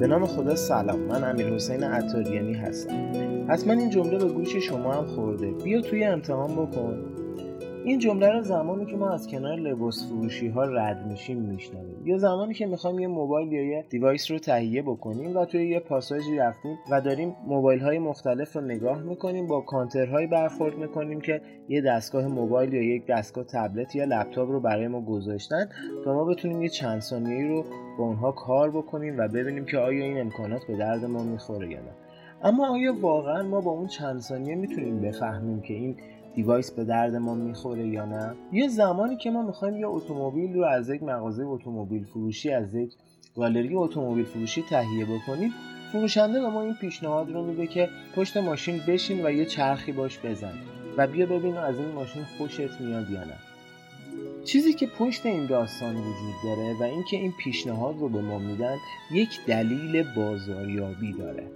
به نام خدا سلام. من امیر حسین عطاریانی هستم. حتما این جمله به گوش شما هم خورده. بیا تو یه امتحان بکن. این جمله رو زمانی که ما از کنار لباس فروشی ها رد میشیم میشنویم. یا زمانی که می‌خوایم یه موبایل یا یه device رو تهیه بکنیم و توی یه پاساژی رفتیم و داریم موبایل های مختلف رو نگاه می‌کنیم با کانترهایی برخورد می‌کنیم که یه دستگاه موبایل یا یک دستگاه تبلت یا لپتاپ رو برای ما گذاشتن تا ما بتونیم یه چند ثانیه‌ای رو با اونها کار بکنیم و ببینیم که آیا این امکانات به درد ما می‌خوره یا نه. اما آیا واقعا ما با اون چند ثانیه می‌تونیم بفهمیم که این دیوایس به درد ما می‌خوره یا نه؟ یه زمانی که ما می‌خوایم یه اتومبیل رو از یک مغازه اتومبیل فروشی از یک گالری اتومبیل فروشی تهیه بکنیم فروشنده به ما این پیشنهاد رو میده که پشت ماشین بشین و یه چرخی باش بزن و بیا ببین از این ماشین خوشت میاد یا نه. چیزی که پشت این داستان وجود داره و اینکه این پیشنهاد رو به ما میدن یک دلیل بازاریابی داره.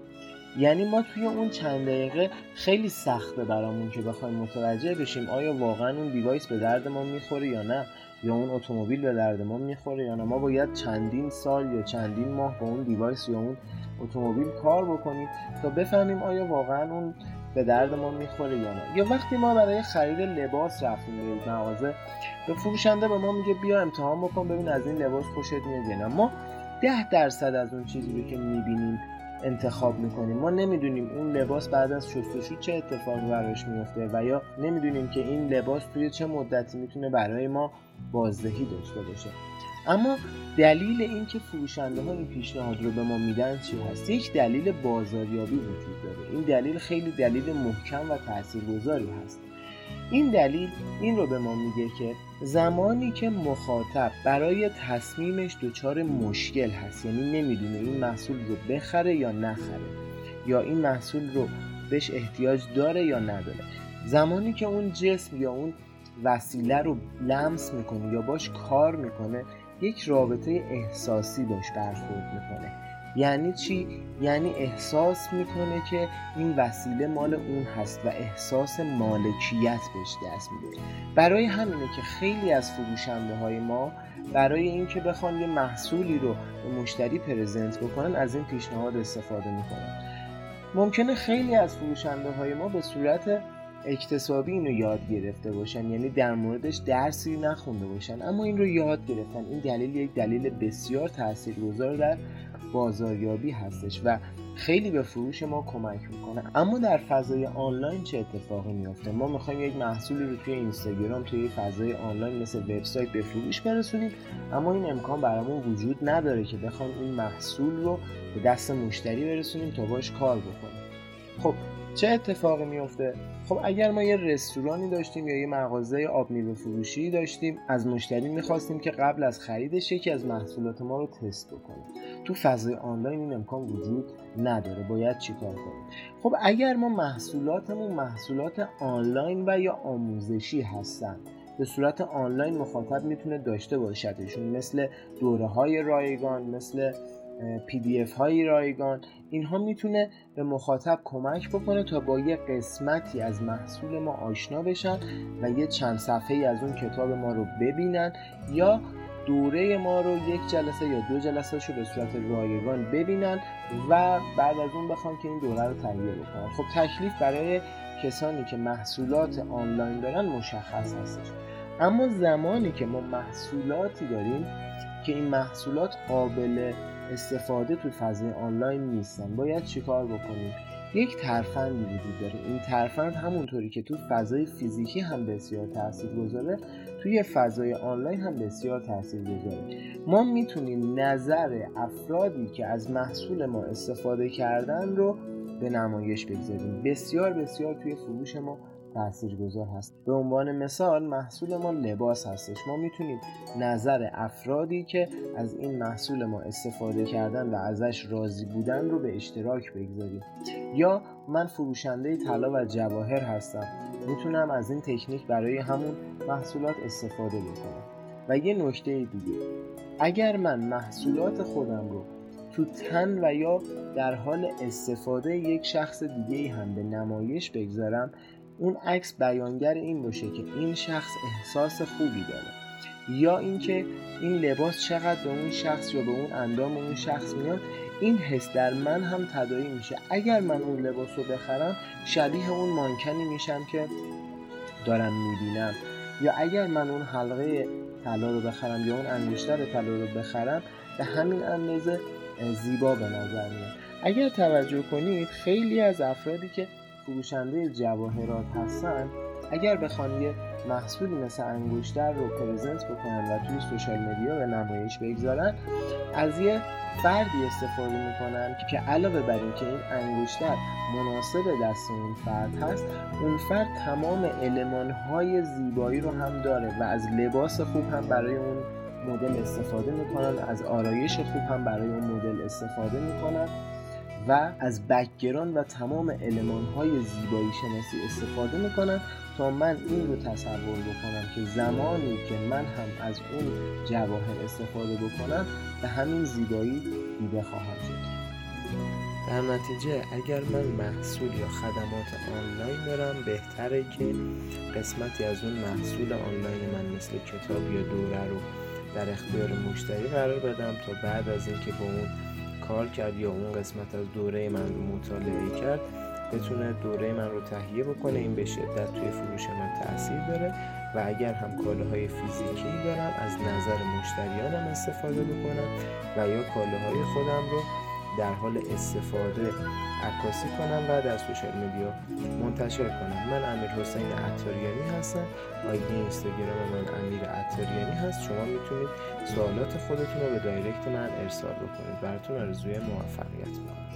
یعنی ما توی اون چند دقیقه خیلی سخته برامون که بخوایم متوجه بشیم آیا واقعا اون device به درد ما می‌خوره یا نه یا اون اتومبیل به درد ما می‌خوره یا نه. ما باید چندین سال یا چندین ماه با اون device یا اون اتومبیل کار بکنیم تا بفهمیم آیا واقعا اون به درد ما می‌خوره یا نه. یا وقتی ما برای خرید لباس رفتیم به مغازه به فروشنده به ما میگه بیا امتحان بکن ببین از این لباس خوشت میاد ما ده درصد از اون چیزی رو که می‌بینیم انتخاب می‌کنیم. ما نمی‌دونیم اون لباس بعد از شستشو چه اتفاقی براش میفته و یا نمی‌دونیم که این لباس توی چه مدتی می‌تونه برای ما بازدهی داشته باشه. اما دلیل اینکه فروشنده ها این پیشنهاد رو به ما میدن چی هست؟ یک دلیل بازاریابی وجود داره. این دلیل خیلی دلیل محکم و تاثیرگذاری هست. این دلیل این رو به ما میگه که زمانی که مخاطب برای تصمیمش دچار مشکل هست یعنی نمی‌دونه این محصول رو بخره یا نخره یا این محصول رو بهش احتیاج داره یا نداره زمانی که اون جسم یا اون وسیله رو لمس می‌کنه یا باش کار می‌کنه یک رابطه احساسی باش برخورد می‌کنه. یعنی چی؟ یعنی احساس می‌کنه که این وسیله مال اون هست و احساس مالکیت بهش دست میده. برای همینه که خیلی از فروشنده های ما برای اینکه بخوان یه محصولی رو به مشتری پرزنت بکنن از این پیشنهاد استفاده می‌کنن. ممکنه خیلی از فروشنده های ما به صورت اکتسابی اینو یاد گرفته باشن یعنی در موردش درسی نخونده باشن اما این رو یاد گرفتن. این دلیل یک دلیل بسیار تاثیرگذار در بازاریابی هستش و خیلی به فروش ما کمک می‌کنه. اما در فضای آنلاین چه اتفاقی میافته؟ ما می‌خوایم یک محصولی رو توی اینستاگرام توی فضای آنلاین مثل وبسایت به فروش برسونیم. اما این امکان برامون وجود نداره که بخوایم این محصول رو به دست مشتری برسونیم تا باش کار بکنیم. خب چه اتفاقی میفته؟ خب اگر ما یه رستورانی داشتیم یا یه مغازه آب میوه فروشی داشتیم از مشتری می‌خواستیم که قبل از خریدش یکی از محصولات ما رو تست بکنه. تو فضای آنلاین این امکان وجود نداره. باید چیکار کنیم؟ خب اگر ما محصولاتمون محصولات آنلاین و یا آموزشی هستن به صورت آنلاین مخاطب می‌تونه داشته باشدشون مثل دوره های رایگان مثل PDF های رایگان اینها می‌تونه به مخاطب کمک بکنه تا با یه قسمتی از محصول ما آشنا بشن و یه چند صفحه ای از اون کتاب ما رو ببینن یا دوره ما رو یک جلسه یا دو جلسه رو به صورت رایگان ببینن و بعد از اون بخوان که این دوره رو تهیه بکنن. خب تکلیف برای کسانی که محصولات آنلاین دارن مشخص هستش. اما زمانی که ما محصولاتی داریم که این محصولات قابل استفاده تو فضای آنلاین نیستن. باید چیکار بکنیم؟ یک ترفندی وجود داره. این ترفند همونطوری که تو فضای فیزیکی هم بسیار تاثیر گذاره توی فضای آنلاین هم بسیار تاثیر گذاره. ما می‌تونیم نظر افرادی که از محصول ما استفاده کردن رو به نمایش بگذاریم. بسیار بسیار توی فروش ما تاثیرگذار هست. به عنوان مثال محصول ما لباس هستش. ما می‌تونیم نظر افرادی که از این محصول ما استفاده کردن و ازش راضی بودن رو به اشتراک بگذاریم. یا من فروشنده طلا و جواهر هستم. می‌تونم از این تکنیک برای همون محصولات استفاده بکنم. و یه نکته دیگه. اگر من محصولات خودم رو تو تن و یا در حال استفاده یک شخص دیگه هم به نمایش بگذارم اون عکس بیانگر این باشه که این شخص احساس خوبی داره. یا اینکه این لباس چقدر به اون شخص یا به اون اندام اون شخص میاد این حس در من هم تدایی میشه. اگر من اون لباس رو بخرم شبیه اون مانکنی میشم که دارم می‌بینم. یا اگر من اون حلقه طلا رو بخرم یا اون انگشتر طلا رو بخرم به همین اندازه زیبا به نظر میاد. اگر توجه کنید خیلی از افرادی که فروشنده جواهرات هستن اگر بخوان یه محصولی مثل انگشتر رو پرزنت بکنن و توی سوشال مدیا به نمایش بگذارن از یه فردی استفاده می‌کنن که علاوه بر اینکه این انگشتر مناسب دست اون فرد هست اون فرد تمام های زیبایی رو هم داره و از لباس خوب هم برای اون مدل استفاده می‌کنن از آرایش خوب هم برای اون مدل استفاده می‌کنن. و از بکگران و تمام علمان های زیبایی شناسی استفاده می‌کنم تا من این رو تصور بکنم که زمانی که من هم از اون جواهر استفاده بکنم به همین زیبایی دیده خواهم شد. در نتیجه اگر من محصول یا خدمات آنلاین دارم بهتره که قسمتی از اون محصول آنلاین من مثل کتاب یا دوره رو در اختیار مشتری قرار بدم تا بعد از اینکه با اون کار کرد یا اون قسمت از دوره من رو مطالعه کرد بتونه دوره من رو تهیه بکنه. این به شدت توی فروش من تاثیر داره و اگر هم کالاهای فیزیکی دارم از نظر مشتریانم استفاده بکنم و یا کالاهای خودم رو در حال استفاده عکاسی کنم و در سوشال مدیا منتشر کنم. من امیر حسین عطاریانی هستم. آیدی اینستاگرام من امیر عطاریانی هست. شما می‌تونید سوالات خودتون رو به دایرکت من ارسال بکنید. براتون آرزوی موفقیت می‌کنم.